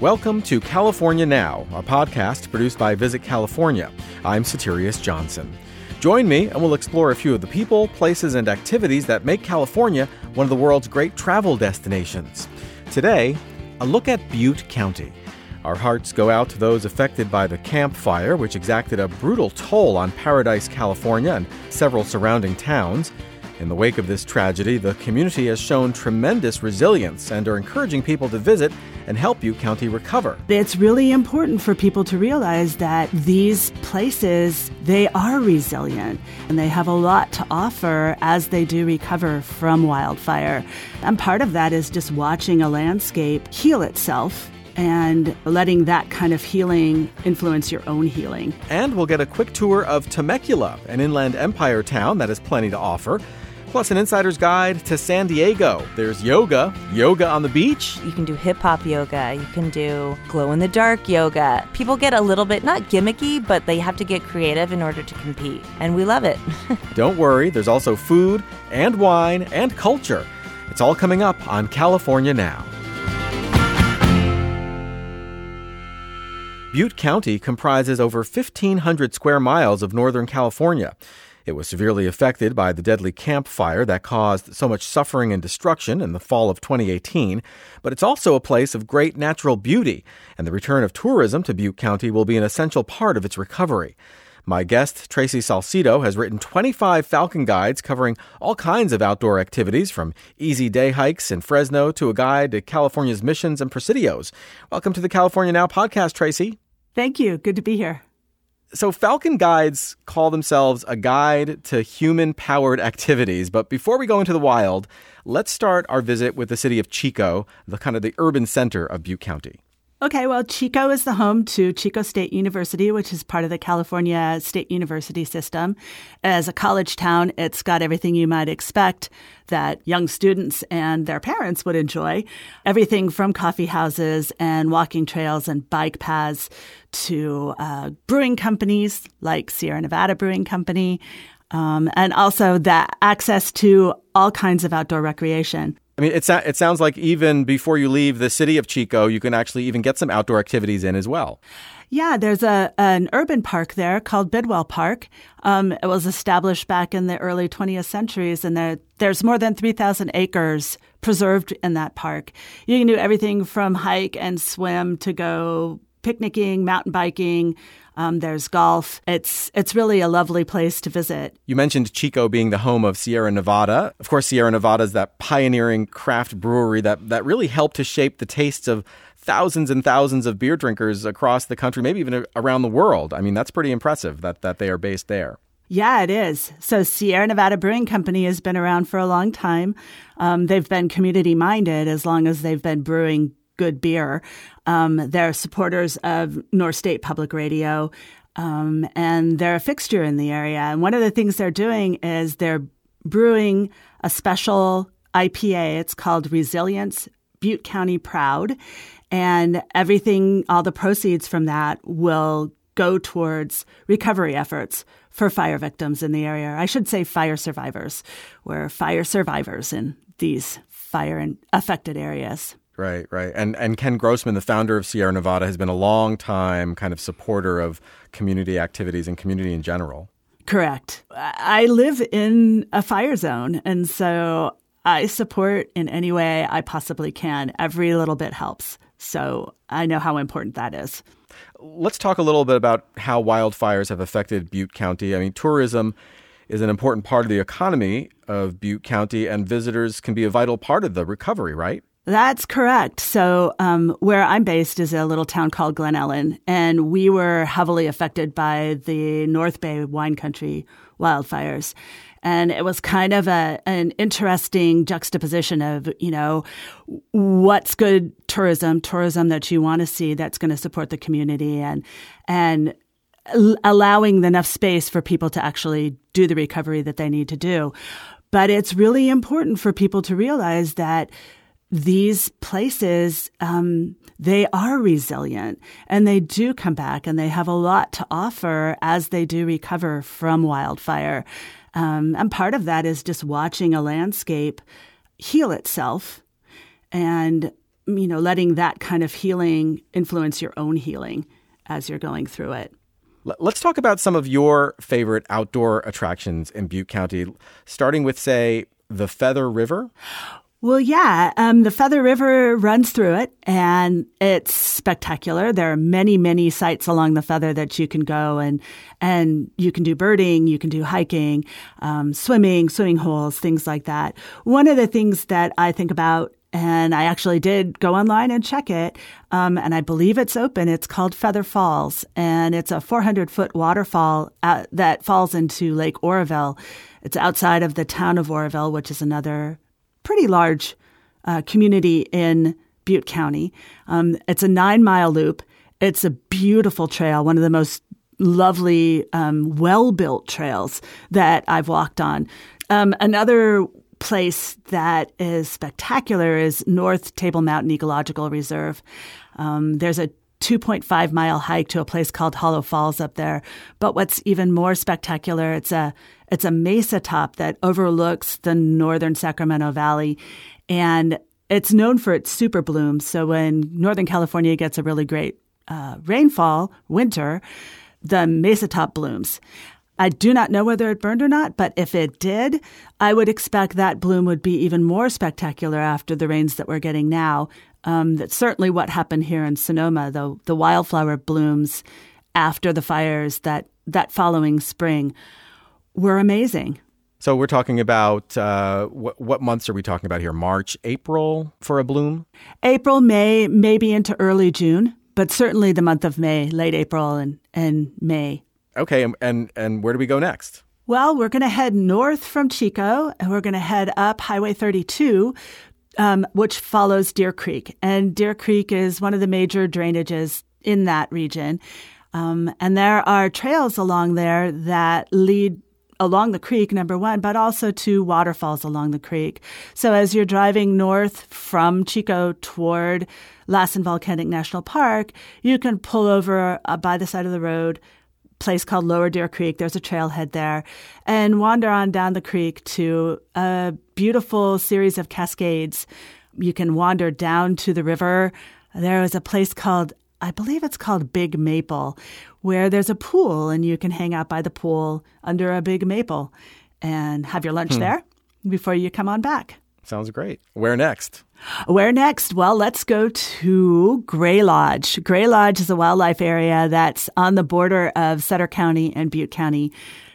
Welcome to California Now, a podcast produced by Visit California. I'm Soterios Johnson. Join me and we'll explore a few of the people, places, and activities that make California one of the world's great travel destinations. Today, a look at Butte County. Our hearts go out to those affected by the Camp Fire, which exacted a brutal toll on Paradise, California, and several surrounding towns. In the wake of this tragedy, the community has shown tremendous resilience and are encouraging people to visit and help Butte County recover. It's really important for people to realize that these places, they are resilient and they have a lot to offer as they do recover from wildfire. And part of that is just watching a landscape heal itself and letting that kind of healing influence your own healing. And we'll get a quick tour of Temecula, an inland empire town that has plenty to offer. Plus, an insider's guide to San Diego. There's yoga, yoga on the beach. You can do hip hop yoga, you can do glow in the dark yoga. People get a little bit, not gimmicky, but they have to get creative in order to compete. And we love it. Don't worry, there's also food and wine and culture. It's all coming up on California Now. Butte County comprises over 1,500 square miles of Northern California. It was severely affected by the deadly Camp Fire that caused so much suffering and destruction in the fall of 2018, but it's also a place of great natural beauty, and the return of tourism to Butte County will be an essential part of its recovery. My guest, Tracy Salcedo, has written 25 Falcon guides covering all kinds of outdoor activities, from easy day hikes in Fresno to a guide to California's missions and presidios. Welcome to the California Now podcast, Tracy. Thank you. Good to be here. So, Falcon Guides call themselves a guide to human powered activities. But before we go into the wild, let's start our visit with the city of Chico, the kind of the urban center of Butte County. Okay, well, Chico is the home to Chico State University, which is part of the California State University system. As a college town, it's got everything you might expect that young students and their parents would enjoy. Everything from coffee houses and walking trails and bike paths to uh, brewing companies like Sierra Nevada Brewing Company, um, and also the access to all kinds of outdoor recreation. I mean, it, it sounds like even before you leave the city of Chico, you can actually even get some outdoor activities in as well. Yeah, there's a an urban park there called Bidwell Park. Um, it was established back in the early 20th centuries, and there, there's more than 3,000 acres preserved in that park. You can do everything from hike and swim to go picnicking, mountain biking, um, there's golf. It's it's really a lovely place to visit. You mentioned Chico being the home of Sierra Nevada. Of course, Sierra Nevada is that pioneering craft brewery that that really helped to shape the tastes of thousands and thousands of beer drinkers across the country, maybe even around the world. I mean, that's pretty impressive that that they are based there. Yeah, it is. So, Sierra Nevada Brewing Company has been around for a long time. Um, they've been community minded as long as they've been brewing good beer. Um, they're supporters of North State Public Radio, um, and they're a fixture in the area. And one of the things they're doing is they're brewing a special IPA. It's called Resilience Butte County Proud. And everything, all the proceeds from that will go towards recovery efforts for fire victims in the area. I should say fire survivors. We're fire survivors in these fire affected areas. Right, right. And and Ken Grossman, the founder of Sierra Nevada, has been a long time kind of supporter of community activities and community in general. Correct. I live in a fire zone, and so I support in any way I possibly can. Every little bit helps. So I know how important that is. Let's talk a little bit about how wildfires have affected Butte County. I mean, tourism is an important part of the economy of Butte County, and visitors can be a vital part of the recovery, right? That's correct. So, um, where I'm based is a little town called Glen Ellen, and we were heavily affected by the North Bay wine country wildfires. And it was kind of a, an interesting juxtaposition of, you know, what's good tourism, tourism that you want to see that's going to support the community and, and allowing enough space for people to actually do the recovery that they need to do. But it's really important for people to realize that these places, um, they are resilient and they do come back and they have a lot to offer as they do recover from wildfire. Um, and part of that is just watching a landscape heal itself and you know, letting that kind of healing influence your own healing as you're going through it. Let's talk about some of your favorite outdoor attractions in Butte County, starting with, say, the Feather River. Well, yeah, um, the Feather River runs through it, and it's spectacular. There are many, many sites along the Feather that you can go and and you can do birding, you can do hiking, um, swimming, swimming holes, things like that. One of the things that I think about, and I actually did go online and check it, um, and I believe it's open. It's called Feather Falls, and it's a 400 foot waterfall uh, that falls into Lake Oroville. It's outside of the town of Oroville, which is another pretty large uh, community in Butte County. Um, it's a nine mile loop. It's a beautiful trail, one of the most lovely, um, well built trails that I've walked on. Um, another place that is spectacular is North Table Mountain Ecological Reserve. Um, there's a 2.5 mile hike to a place called Hollow Falls up there. But what's even more spectacular, it's a it's a mesa top that overlooks the northern Sacramento Valley. And it's known for its super blooms. So when Northern California gets a really great uh, rainfall, winter, the mesa top blooms. I do not know whether it burned or not, but if it did, I would expect that bloom would be even more spectacular after the rains that we're getting now. Um, that's certainly what happened here in Sonoma. The the wildflower blooms after the fires that that following spring were amazing. So we're talking about uh, what, what months are we talking about here? March, April for a bloom? April, May, maybe into early June, but certainly the month of May, late April and, and May. Okay, and and where do we go next? Well, we're going to head north from Chico, and we're going to head up Highway 32, um, which follows Deer Creek. And Deer Creek is one of the major drainages in that region. Um, and there are trails along there that lead along the creek, number one, but also to waterfalls along the creek. So as you're driving north from Chico toward Lassen Volcanic National Park, you can pull over uh, by the side of the road, place called Lower Deer Creek. There's a trailhead there, and wander on down the creek to a beautiful series of cascades. You can wander down to the river. There is a place called I believe it's called Big Maple, where there's a pool and you can hang out by the pool under a big maple and have your lunch hmm. there before you come on back. Sounds great. Where next? Where next? Well, let's go to Gray Lodge. Gray Lodge is a wildlife area that's on the border of Sutter County and Butte County,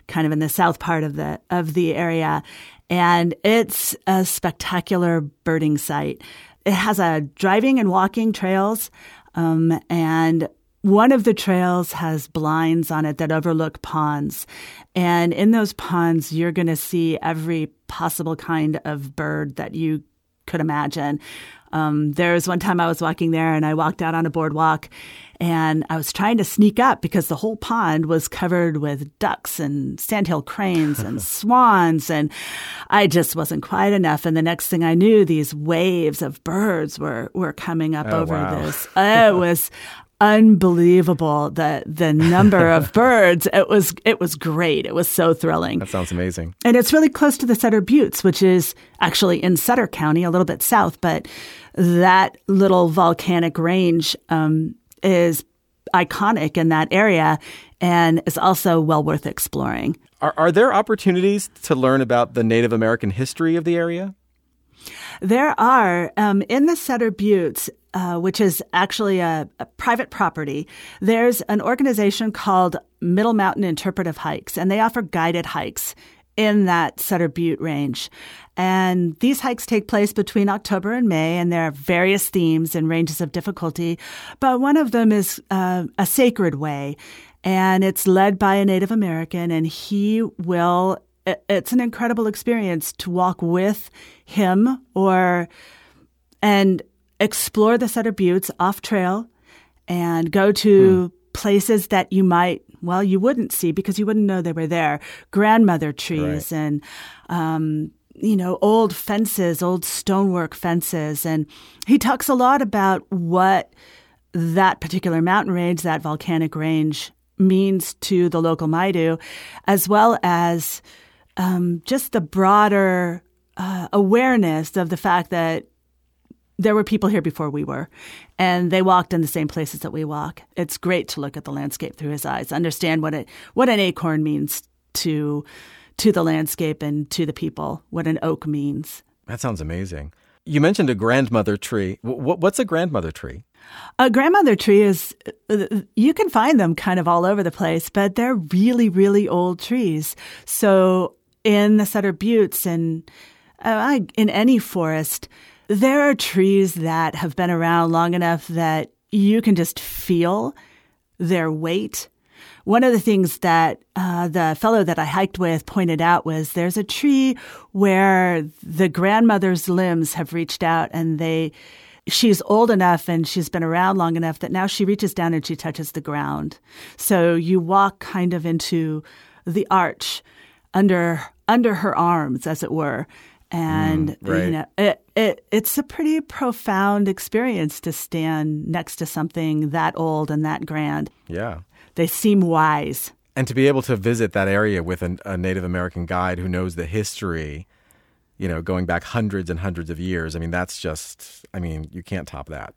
kind of in the south part of the of the area. And it's a spectacular birding site. It has a driving and walking trails um, and one of the trails has blinds on it that overlook ponds. And in those ponds, you're going to see every possible kind of bird that you could imagine. Um, there was one time I was walking there and I walked out on a boardwalk and I was trying to sneak up because the whole pond was covered with ducks and sandhill cranes and swans. And I just wasn't quiet enough. And the next thing I knew, these waves of birds were, were coming up oh, over wow. this. It was, unbelievable the the number of birds it was it was great it was so thrilling that sounds amazing and it's really close to the Sutter Buttes which is actually in Sutter County a little bit south but that little volcanic range um, is iconic in that area and is also well worth exploring. Are, are there opportunities to learn about the Native American history of the area? There are. Um, in the Sutter Buttes, uh, which is actually a, a, private property, there's an organization called Middle Mountain Interpretive Hikes, and they offer guided hikes in that Sutter Butte range. And these hikes take place between October and May, and there are various themes and ranges of difficulty. But one of them is uh, a sacred way, and it's led by a Native American, and he will. It's an incredible experience to walk with him or and explore the Sutter Buttes off trail and go to hmm. places that you might well, you wouldn't see because you wouldn't know they were there. Grandmother trees right. and, um, you know, old fences, old stonework fences. And he talks a lot about what that particular mountain range, that volcanic range, means to the local Maidu, as well as um, just the broader uh, awareness of the fact that there were people here before we were, and they walked in the same places that we walk. It's great to look at the landscape through his eyes, understand what it what an acorn means to to the landscape and to the people, what an oak means. That sounds amazing. You mentioned a grandmother tree. What's a grandmother tree? A grandmother tree is, you can find them kind of all over the place, but they're really, really old trees. So in the Sutter Buttes and uh, in any forest, there are trees that have been around long enough that you can just feel their weight. One of the things that uh, the fellow that I hiked with pointed out was there's a tree where the grandmother's limbs have reached out and they she's old enough and she's been around long enough that now she reaches down and she touches the ground. So you walk kind of into the arch under under her arms, as it were. And mm, right. you know, it, it it's a pretty profound experience to stand next to something that old and that grand. Yeah. They seem wise. And to be able to visit that area with an, a Native American guide who knows the history you know, going back hundreds and hundreds of years. I mean, that's just, I mean, you can't top that.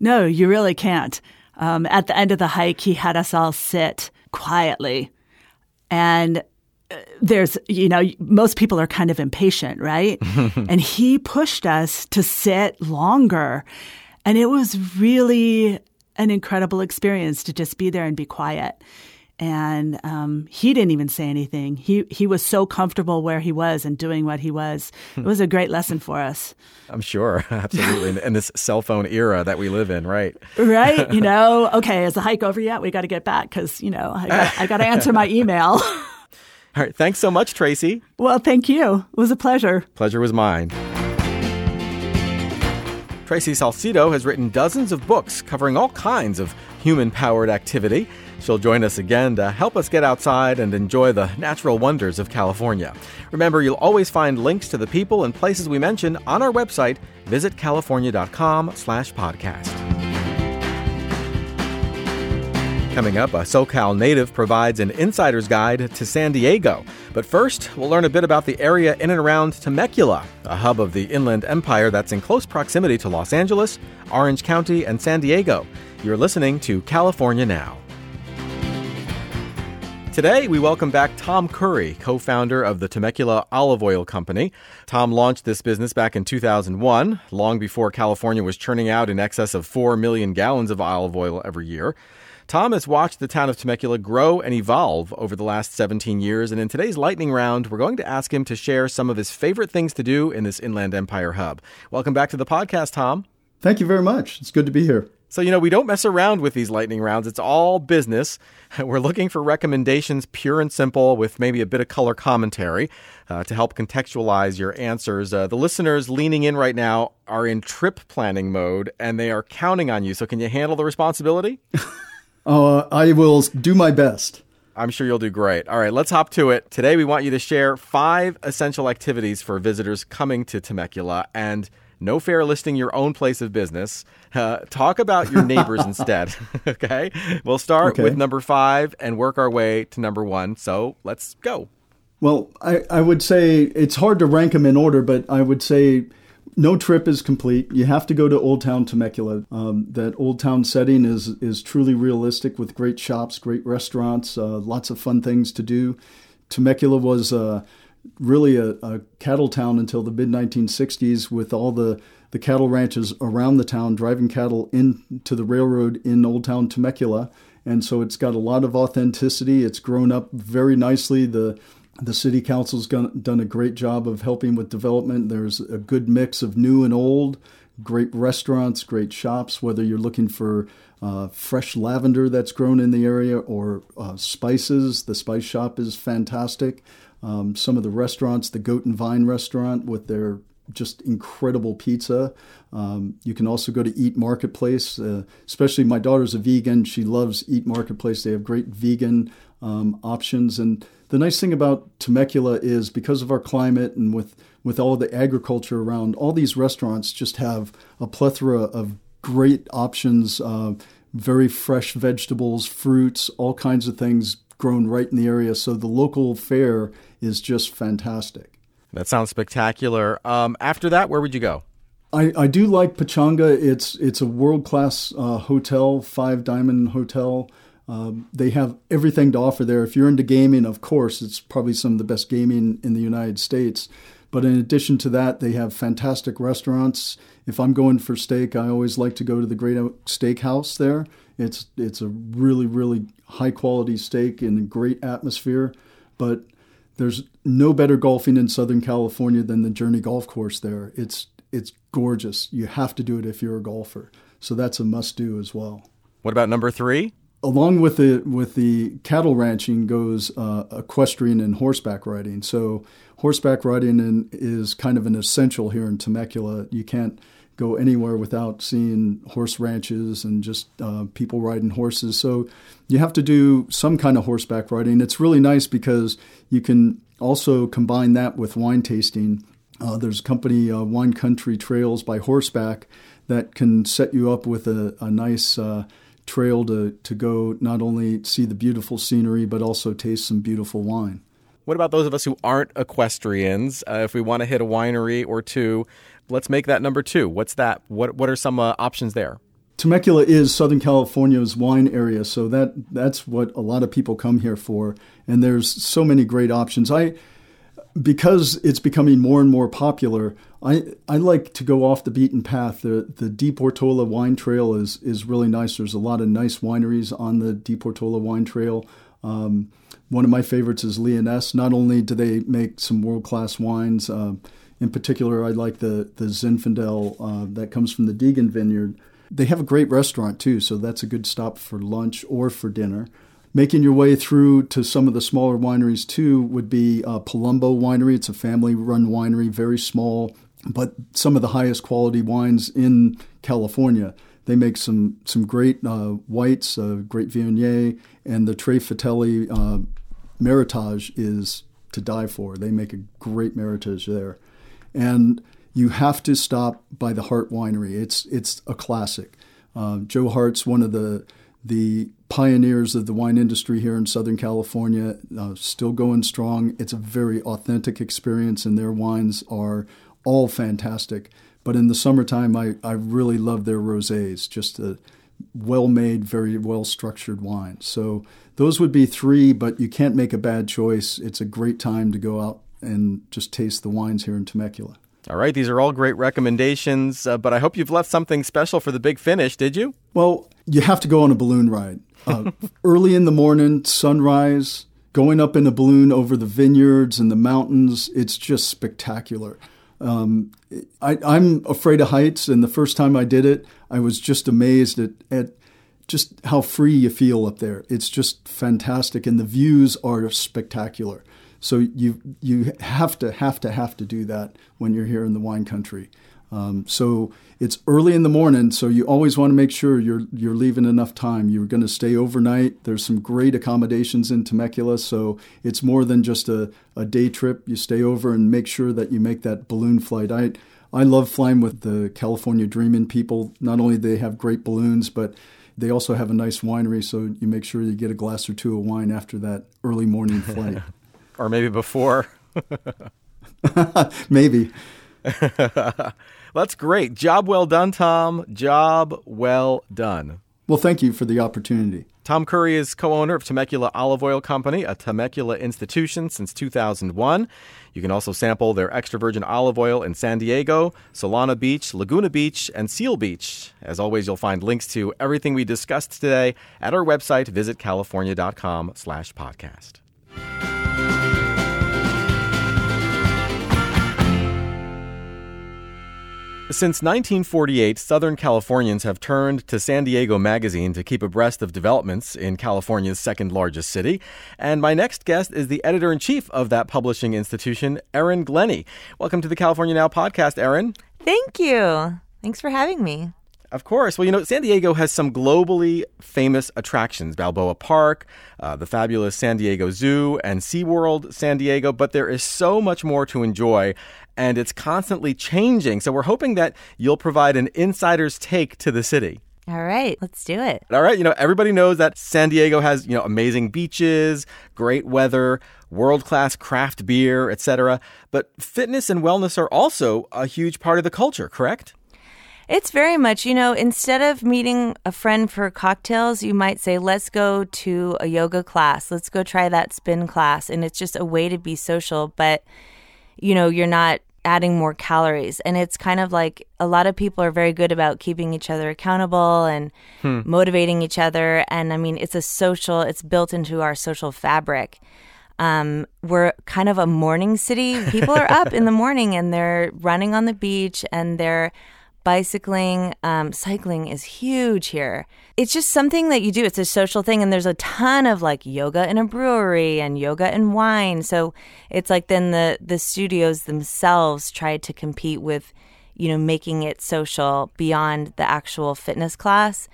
No, you really can't. Um, at the end of the hike, he had us all sit quietly. And there's, you know, most people are kind of impatient, right? and he pushed us to sit longer. And it was really an incredible experience to just be there and be quiet and um, he didn't even say anything. He he was so comfortable where he was and doing what he was. It was a great lesson for us. I'm sure, absolutely, in this cell phone era that we live in, right? Right. You know, okay, is the hike over yet? We got to get back because you know I got, I got to answer my email. All right. Thanks so much, Tracy. Well, thank you. It was a pleasure. Pleasure was mine. Tracy Salcedo has written dozens of books covering all kinds of human powered activity. She'll join us again to help us get outside and enjoy the natural wonders of California. Remember, you'll always find links to the people and places we mention on our website, visitcalifornia.com slash podcast. Coming up, a SoCal native provides an insider's guide to San Diego. But first, we'll learn a bit about the area in and around Temecula, a hub of the Inland Empire that's in close proximity to Los Angeles, Orange County, and San Diego. You're listening to California Now. Today, we welcome back Thom Curry, co founder of the Temecula Olive Oil Company. Thom launched this business back in 2001, long before California was churning out in excess of 4 million gallons of olive oil every year. Thom has watched the town of Temecula grow and evolve over the last 17 years, and in today's lightning round, we're going to ask him to share some of his favorite things to do in this Inland Empire hub. Welcome back to the podcast, Thom. Thank you very much. It's good to be here. So, you know, we don't mess around with these lightning rounds. It's all business. We're looking for recommendations, pure and simple, with maybe a bit of color commentary uh, to help contextualize your answers. Uh, the listeners leaning in right now are in trip planning mode and they are counting on you. So, can you handle the responsibility? Uh, I will do my best. I'm sure you'll do great. All right, let's hop to it. Today, we want you to share five essential activities for visitors coming to Temecula and no fair listing your own place of business. Uh, talk about your neighbors instead. okay. We'll start okay. with number five and work our way to number one. So let's go. Well, I, I would say it's hard to rank them in order, but I would say no trip is complete. You have to go to Old Town Temecula. Um, that Old Town setting is is truly realistic with great shops, great restaurants, uh, lots of fun things to do. Temecula was uh, really a, a, cattle town until the mid 1960s, with all the the cattle ranches around the town driving cattle into the railroad in Old Town Temecula. And so it's got a lot of authenticity. It's grown up very nicely. The the city council's done a great job of helping with development. There's a good mix of new and old, great restaurants, great shops, whether you're looking for uh, fresh lavender that's grown in the area or uh, spices. The spice shop is fantastic. Um, some of the restaurants, the Goat and Vine restaurant with their just incredible pizza. Um, you can also go to Eat Marketplace, uh, especially my daughter's a vegan. She loves Eat Marketplace. They have great vegan um, options. And the nice thing about Temecula is because of our climate and with, with all the agriculture around, all these restaurants just have a plethora of great options, uh, very fresh vegetables, fruits, all kinds of things grown right in the area. So the local fare is just fantastic. That sounds spectacular. Um, after that, where would you go? I, I do like Pechanga. It's it's a world class uh, hotel, five diamond hotel. Um, they have everything to offer there. If you're into gaming, of course, it's probably some of the best gaming in the United States. But in addition to that, they have fantastic restaurants. If I'm going for steak, I always like to go to the Great Oak Steakhouse there. It's it's a really really high quality steak in a great atmosphere. But there's no better golfing in Southern California than the Journey Golf Course there. It's it's gorgeous. You have to do it if you're a golfer. So that's a must do as well. What about number three? Along with the with the cattle ranching goes uh, equestrian and horseback riding. So horseback riding in, is kind of an essential here in Temecula. You can't go anywhere without seeing horse ranches and just uh, people riding horses. So you have to do some kind of horseback riding. It's really nice because you can also combine that with wine tasting. Uh, there's a company, uh, Wine Country Trails by Horseback, that can set you up with a, a nice uh, trail to, to go not only see the beautiful scenery, but also taste some beautiful wine. What about those of us who aren't equestrians? Uh, if we want to hit a winery or two, let's make that number two. What's that? What What are some uh, options there? Temecula is Southern California's wine area, so that that's what a lot of people come here for. And there's so many great options. I because it's becoming more and more popular. I, I like to go off the beaten path. The the De Portola wine trail is is really nice. There's a lot of nice wineries on the De Portola wine trail. Um, one of my favorites is Leoness. Not only do they make some world class wines, uh, in particular, I like the the Zinfandel uh, that comes from the Deegan Vineyard. They have a great restaurant too, so that's a good stop for lunch or for dinner. Making your way through to some of the smaller wineries too would be uh, Palumbo Winery. It's a family run winery, very small, but some of the highest quality wines in California. They make some some great uh, whites, uh, great Viognier, and the Tre Fratelli uh, Meritage is to die for. They make a great Meritage there, and you have to stop by the Hart Winery. It's it's a classic. Uh, Joe Hart's one of the the pioneers of the wine industry here in Southern California, uh, still going strong. It's a very authentic experience, and their wines are all fantastic. But in the summertime, I, I really love their rosés, just a well made, very well structured wine. So those would be three, but you can't make a bad choice. It's a great time to go out and just taste the wines here in Temecula. All right, these are all great recommendations, uh, but I hope you've left something special for the big finish, did you? Well, you have to go on a balloon ride. Uh, early in the morning, sunrise, going up in a balloon over the vineyards and the mountains, it's just spectacular. Um, I, am afraid of heights, and the first time I did it, I was just amazed at, at just how free you feel up there. It's just fantastic, and the views are spectacular. So you you have to have to have to do that when you're here in the wine country. Um, so it's early in the morning, so you always want to make sure you're you're leaving enough time. You're going to stay overnight. There's some great accommodations in Temecula, so it's more than just a, a day trip. You stay over and make sure that you make that balloon flight. I I love flying with the California Dreaming people. Not only do they have great balloons, but they also have a nice winery, so you make sure you get a glass or two of wine after that early morning flight. Or maybe before. maybe. That's great. Job well done, Thom. Job well done. Well, thank you for the opportunity. Thom Curry is co owner of Temecula Olive Oil Company, a Temecula institution since 2001. You can also sample their extra virgin olive oil in San Diego, Solana Beach, Laguna Beach, and Seal Beach. As always, you'll find links to everything we discussed today at our website, visitcalifornia.com slash podcast. Since 1948, Southern Californians have turned to San Diego Magazine to keep abreast of developments in California's second largest city. And my next guest is the editor in chief of that publishing institution, Erin Glenny. Welcome to the California Now podcast, Erin. Thank you. Thanks for having me. Of course. Well, you know, San Diego has some globally famous attractions Balboa Park, uh, the fabulous San Diego Zoo, and SeaWorld San Diego, but there is so much more to enjoy, and it's constantly changing. So we're hoping that you'll provide an insider's take to the city. All right, let's do it. All right, you know, everybody knows that San Diego has, you know, amazing beaches, great weather, world-class craft beer, etc. But fitness and wellness are also a huge part of the culture, correct? It's very much, you know, instead of meeting a friend for cocktails, you might say, let's go to a yoga class. Let's go try that spin class. And it's just a way to be social, but, you know, you're not adding more calories. And it's kind of like a lot of people are very good about keeping each other accountable and hmm. motivating each other. And I mean, it's a social, it's built into our social fabric. Um, we're kind of a morning city. People are up in the morning and they're running on the beach and they're bicycling, um, cycling is huge here. It's just something that you do. It's a social thing, and there's a ton of like yoga in a brewery and yoga and wine. So it's like then the the studios themselves try to compete with, you know, making it social beyond the actual fitness class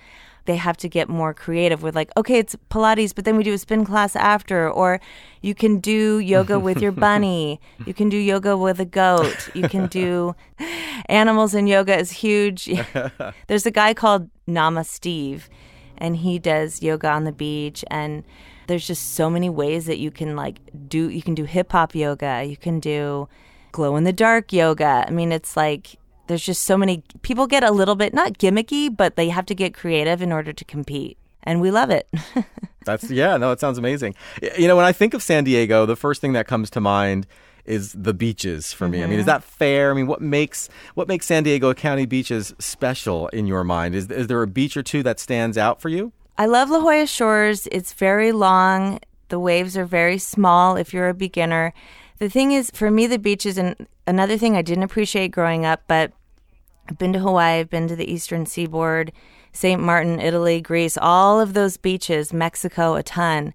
they have to get more creative with like, okay, it's Pilates, but then we do a spin class after, or you can do yoga with your bunny, you can do yoga with a goat, you can do animals in yoga is huge. There's a guy called Nama Steve, and he does yoga on the beach. And there's just so many ways that you can like do you can do hip hop yoga, you can do glow in the dark yoga. I mean, it's like there's just so many people get a little bit not gimmicky, but they have to get creative in order to compete. And we love it. That's yeah, no, it sounds amazing. You know, when I think of San Diego, the first thing that comes to mind is the beaches for me. Mm-hmm. I mean, is mm-hmm. that fair? I mean, what makes what makes San Diego County beaches special in your mind? Is is there a beach or two that stands out for you? I love La Jolla Shores. It's very long. The waves are very small if you're a beginner. The thing is, for me, the beaches, and another thing I didn't appreciate growing up, but I've been to Hawaii, I've been to the eastern seaboard, St. Martin, Italy, Greece, all of those beaches, Mexico, a ton.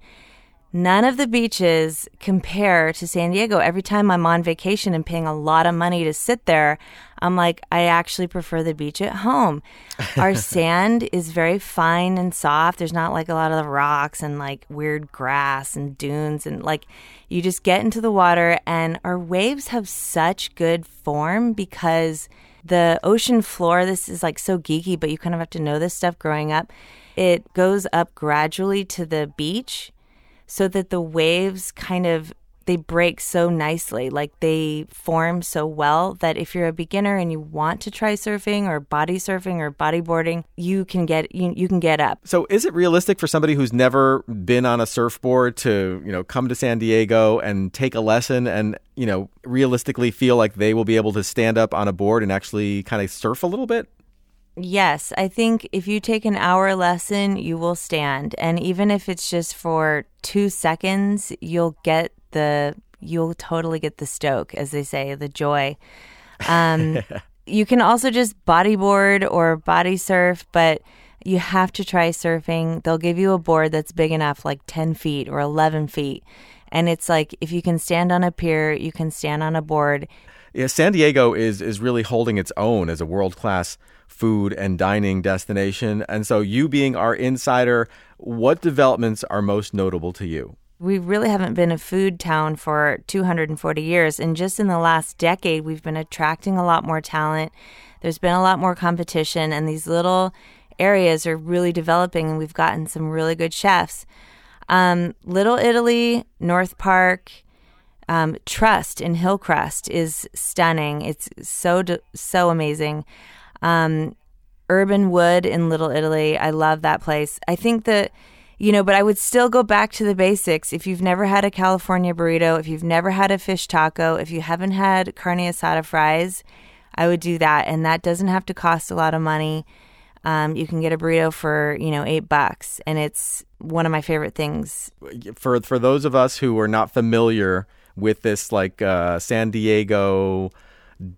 None of the beaches compare to San Diego. Every time I'm on vacation and paying a lot of money to sit there, I'm like, I actually prefer the beach at home. Our sand is very fine and soft. There's not like a lot of the rocks and like weird grass and dunes. And like, you just get into the water, and our waves have such good form because the ocean floor, this is like so geeky, but you kind of have to know this stuff growing up. It goes up gradually to the beach so that the waves kind of they break so nicely. Like they form so well that if you're a beginner and you want to try surfing or body surfing or bodyboarding you can get you, you can get up. So is it realistic for somebody who's never been on a surfboard to you know come to san diego and take a lesson and you know realistically feel like they will be able to stand up on a board and actually kind of surf a little bit Yes, I think if you take an hour lesson, you will stand. And even if it's just for two seconds, you'll get the, you'll totally get the stoke, as they say, the joy. Um, you can also just bodyboard or body surf, but you have to try surfing. They'll give you a board that's big enough, like 10 feet or 11 feet. And it's like if you can stand on a pier, you can stand on a board. Yeah, San Diego is is really holding its own as a world class food and dining destination. And so, you being our insider, what developments are most notable to you? We really haven't been a food town for 240 years. And just in the last decade, we've been attracting a lot more talent. There's been a lot more competition, and these little areas are really developing, and we've gotten some really good chefs. Um, Little Italy, North Park, um, Trust in Hillcrest is stunning. It's so so amazing. Um, Herb & Wood in Little Italy. I love that place. I think that, you know, but I would still go back to the basics. If you've never had a California burrito, if you've never had a fish taco, if you haven't had carne asada fries, I would do that. And that doesn't have to cost a lot of money. Um, you can get a burrito for you know eight bucks, and it's one of my favorite things. For for those of us who are not familiar with this, like uh, San Diego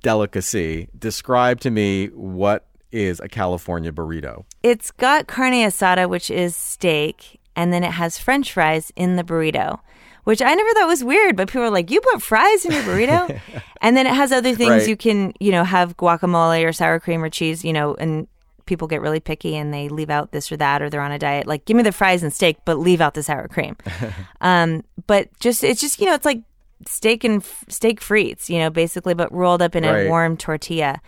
delicacy. Describe to me what is a California burrito. It's got carne asada, which is steak, and then it has french fries in the burrito, which I never thought was weird, but people are like, you put fries in your burrito? and then it has other things right. you can, you know, have guacamole or sour cream or cheese, you know, and people get really picky and they leave out this or that or they're on a diet. Like, give me the fries and steak, but leave out the sour cream. um, but just, it's just, you know, it's like steak and steak frites, you know, basically, but rolled up in right. a warm tortilla.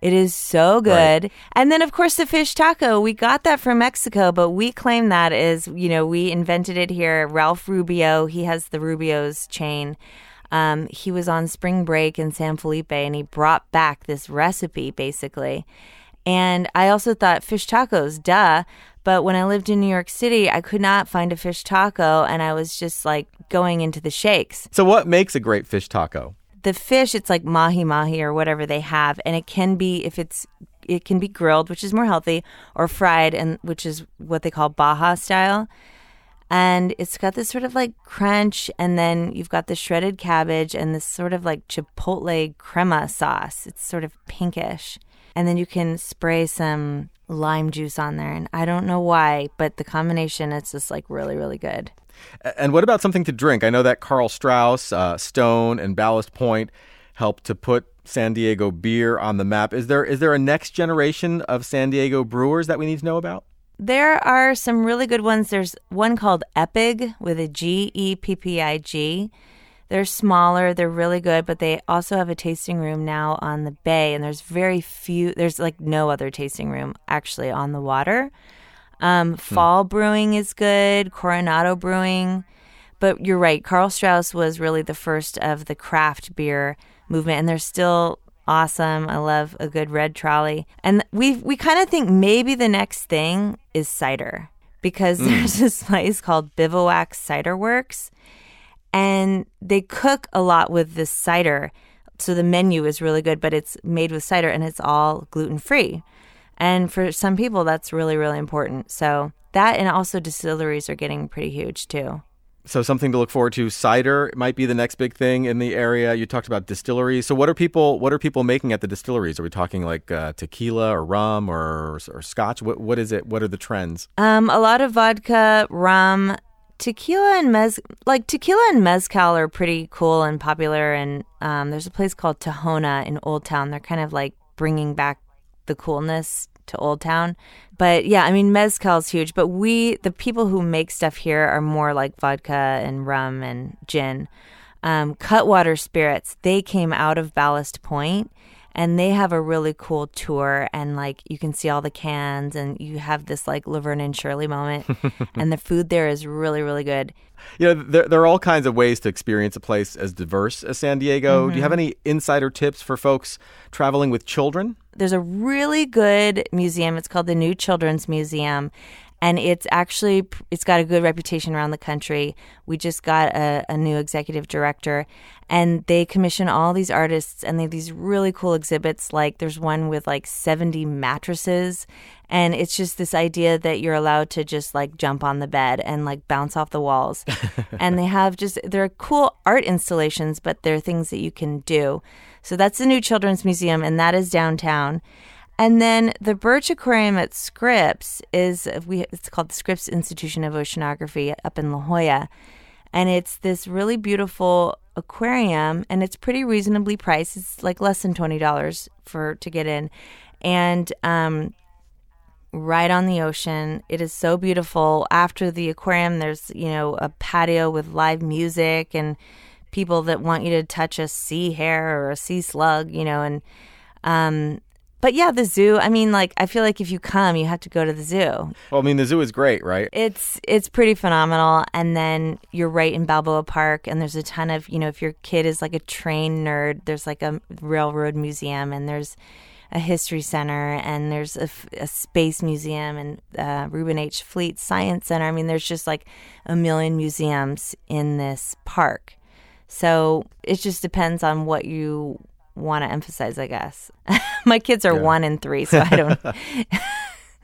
It is so good. Right. And then, of course, the fish taco. We got that from Mexico, but we claim that is, you know, we invented it here. Ralph Rubio, he has the Rubio's chain. Um, he was on spring break in San Felipe and he brought back this recipe, basically. And I also thought fish tacos, duh. But when I lived in New York City, I could not find a fish taco and I was just like going into the shakes. So, what makes a great fish taco? The fish, it's like mahi mahi or whatever they have. And it can be, if it's, it can be grilled, which is more healthy, or fried, and which is what they call Baja style. And it's got this sort of like crunch, and then you've got the shredded cabbage and this sort of like chipotle crema sauce. It's sort of pinkish. And then you can spray some lime juice on there. And I don't know why, but the combination, it's just like really, really good. And what about something to drink? I know that Karl Strauss, uh, Stone, and Ballast Point helped to put San Diego beer on the map. Is there is there a next generation of San Diego brewers that we need to know about? There are some really good ones. There's one called Eppig with a G E P P I G. They're smaller, they're really good, but they also have a tasting room now on the bay, and there's very few, there's like no other tasting room actually on the water. Um, hmm. Fall Brewing is good, Coronado Brewing. But you're right, Karl Strauss was really the first of the craft beer movement, and they're still awesome. I love a good red trolley. And we we kind of think maybe the next thing is cider because mm. there's this place called Bivouac Cider Works and they cook a lot with this cider. So the menu is really good, but it's made with cider and it's all gluten free. And for some people, that's really, really important. So that and also distilleries are getting pretty huge too. So something to look forward to. Cider might be the next big thing in the area. You talked about distilleries. So what are people what are people making at the distilleries? Are we talking like uh, tequila or rum or or scotch? What what is it? What are the trends? Um, a lot of vodka, rum, tequila and mez like tequila and mezcal are pretty cool and popular and um, there's a place called Tahona in Old Town. They're kind of like bringing back the coolness to Old Town. But yeah, I mean mezcal is huge, but we the people who make stuff here are more like vodka and rum and gin. Um, Cutwater Spirits, they came out of Ballast Point and they have a really cool tour and like you can see all the cans and you have this like Laverne and Shirley moment and the food there is really really good. Yeah, there, there are all kinds of ways to experience a place as diverse as San Diego. Mm-hmm. Do you have mm-hmm. any insider tips for folks traveling with children? There's a really good museum. It's called the New Children's Museum and it's actually it's got a good reputation around the country. We just got a, a, new executive director, and they commission all these artists, and they have these really cool exhibits. Like there's one with like 70 mattresses, and it's just this idea that you're allowed to just like jump on the bed and like bounce off the walls, and they have just they're cool art installations, but they're things that you can do. So that's the new Children's Museum, and that is downtown. And then the Birch Aquarium at Scripps is we it's called the Scripps Institution of Oceanography up in La Jolla. And it's this really beautiful aquarium and it's pretty reasonably priced. It's like less than twenty dollars for to get in. And um right on the ocean. It is so beautiful. After the aquarium there's, you know, a patio with live music and people that want you to touch a sea hare or a sea slug, you know, and um but yeah, the zoo. I mean, like I feel like if you come, you have to go to the zoo. Well, I mean, the zoo is great, right? It's it's pretty phenomenal. And then you're right in Balboa Park, and there's a ton of you know, if your kid is like a train nerd, there's like a railroad museum, and there's a history center, and there's a, a space museum, and uh, Reuben H. Fleet Science Center. I mean, there's just like a million museums in this park. So it just depends on what you want to emphasize, I guess. My kids are yeah. one and three, so I don't.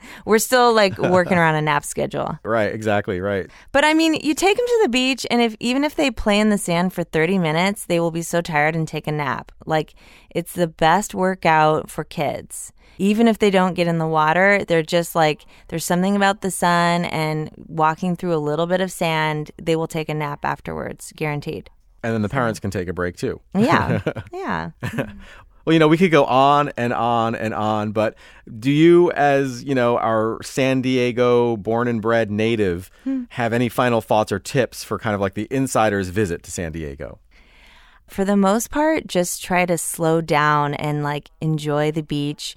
We're still like working around a nap schedule. Right, exactly, right. But I mean, you take them to the beach, and if even if they play in the sand for 30 minutes, they will be so tired and take a nap. Like, it's the best workout for kids. Even if they don't get in the water, they're just like, there's something about the sun and walking through a little bit of sand, they will take a nap afterwards, guaranteed and then the parents can take a break too. Yeah. Yeah. well, you know, we could go on and on and on, but do you, as, you know, our San Diego born and bred native, hmm. have any final thoughts or tips for kind of like the insider's visit to San Diego? For the most part, just try to slow down and like enjoy the beach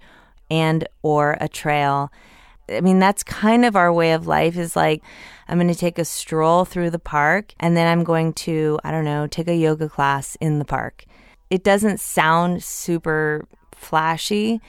and or a trail. I mean, that's kind of our way of life is like, I'm going to take a stroll through the park and then I'm going to, I don't know, take a yoga class in the park. It doesn't sound super flashy,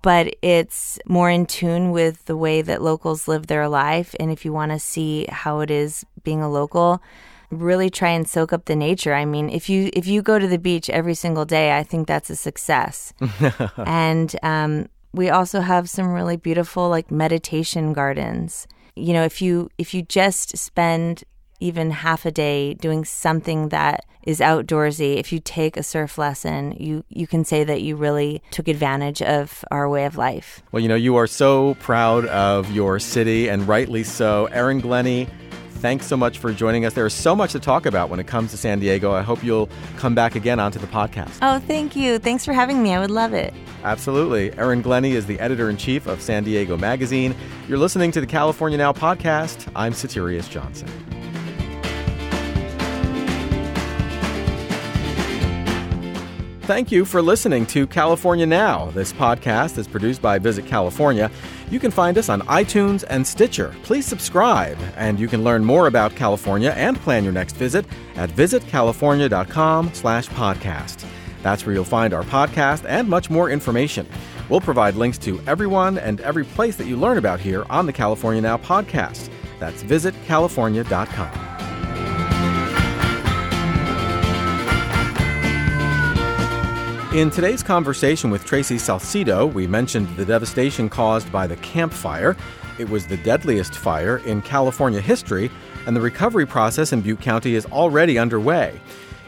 but it's more in tune with the way that locals live their life. And if you want to see how it is being a local, really try and soak up the nature. I mean, if you if you go to the beach every single day, I think that's a success. and um, we also have some really beautiful like meditation gardens. You know, if you if you just spend even half a day doing something that is outdoorsy, if you take a surf lesson, you, you can say that you really took advantage of our way of life. Well, you know, you are so proud of your city, and rightly so. Erin Glenny, thanks so much for joining us. There is so much to talk about when it comes to San Diego. I hope you'll come back again onto the podcast. Oh, thank you. Thanks for having me. I would love it. Absolutely. Erin Glenny is the editor in chief of San Diego Magazine. You're listening to the California Now podcast. I'm Soterios Johnson. Thank you for listening to California Now. This podcast is produced by Visit California. You can find us on iTunes and Stitcher. Please subscribe, and you can learn more about California and plan your next visit at visitcalifornia.com/podcast. That's where you'll find our podcast and much more information. We'll provide links to everyone and every place that you learn about here on the California Now podcast. That's visitcalifornia.com. In today's conversation with Tracy Salcedo, we mentioned the devastation caused by the Camp Fire. It was the deadliest fire in California history, and the recovery process in Butte County is already underway.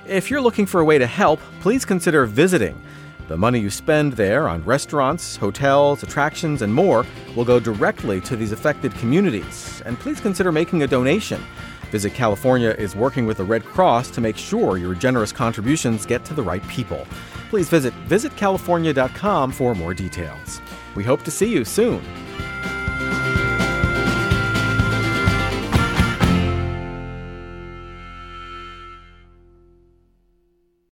If you're looking for a way to help, please consider visiting. The money you spend there on restaurants, hotels, attractions, and more will go directly to these affected communities. And please consider making a donation. Visit California is working with the Red Cross to make sure your generous contributions get to the right people. Please visit visitcalifornia.com for more details. We hope to see you soon.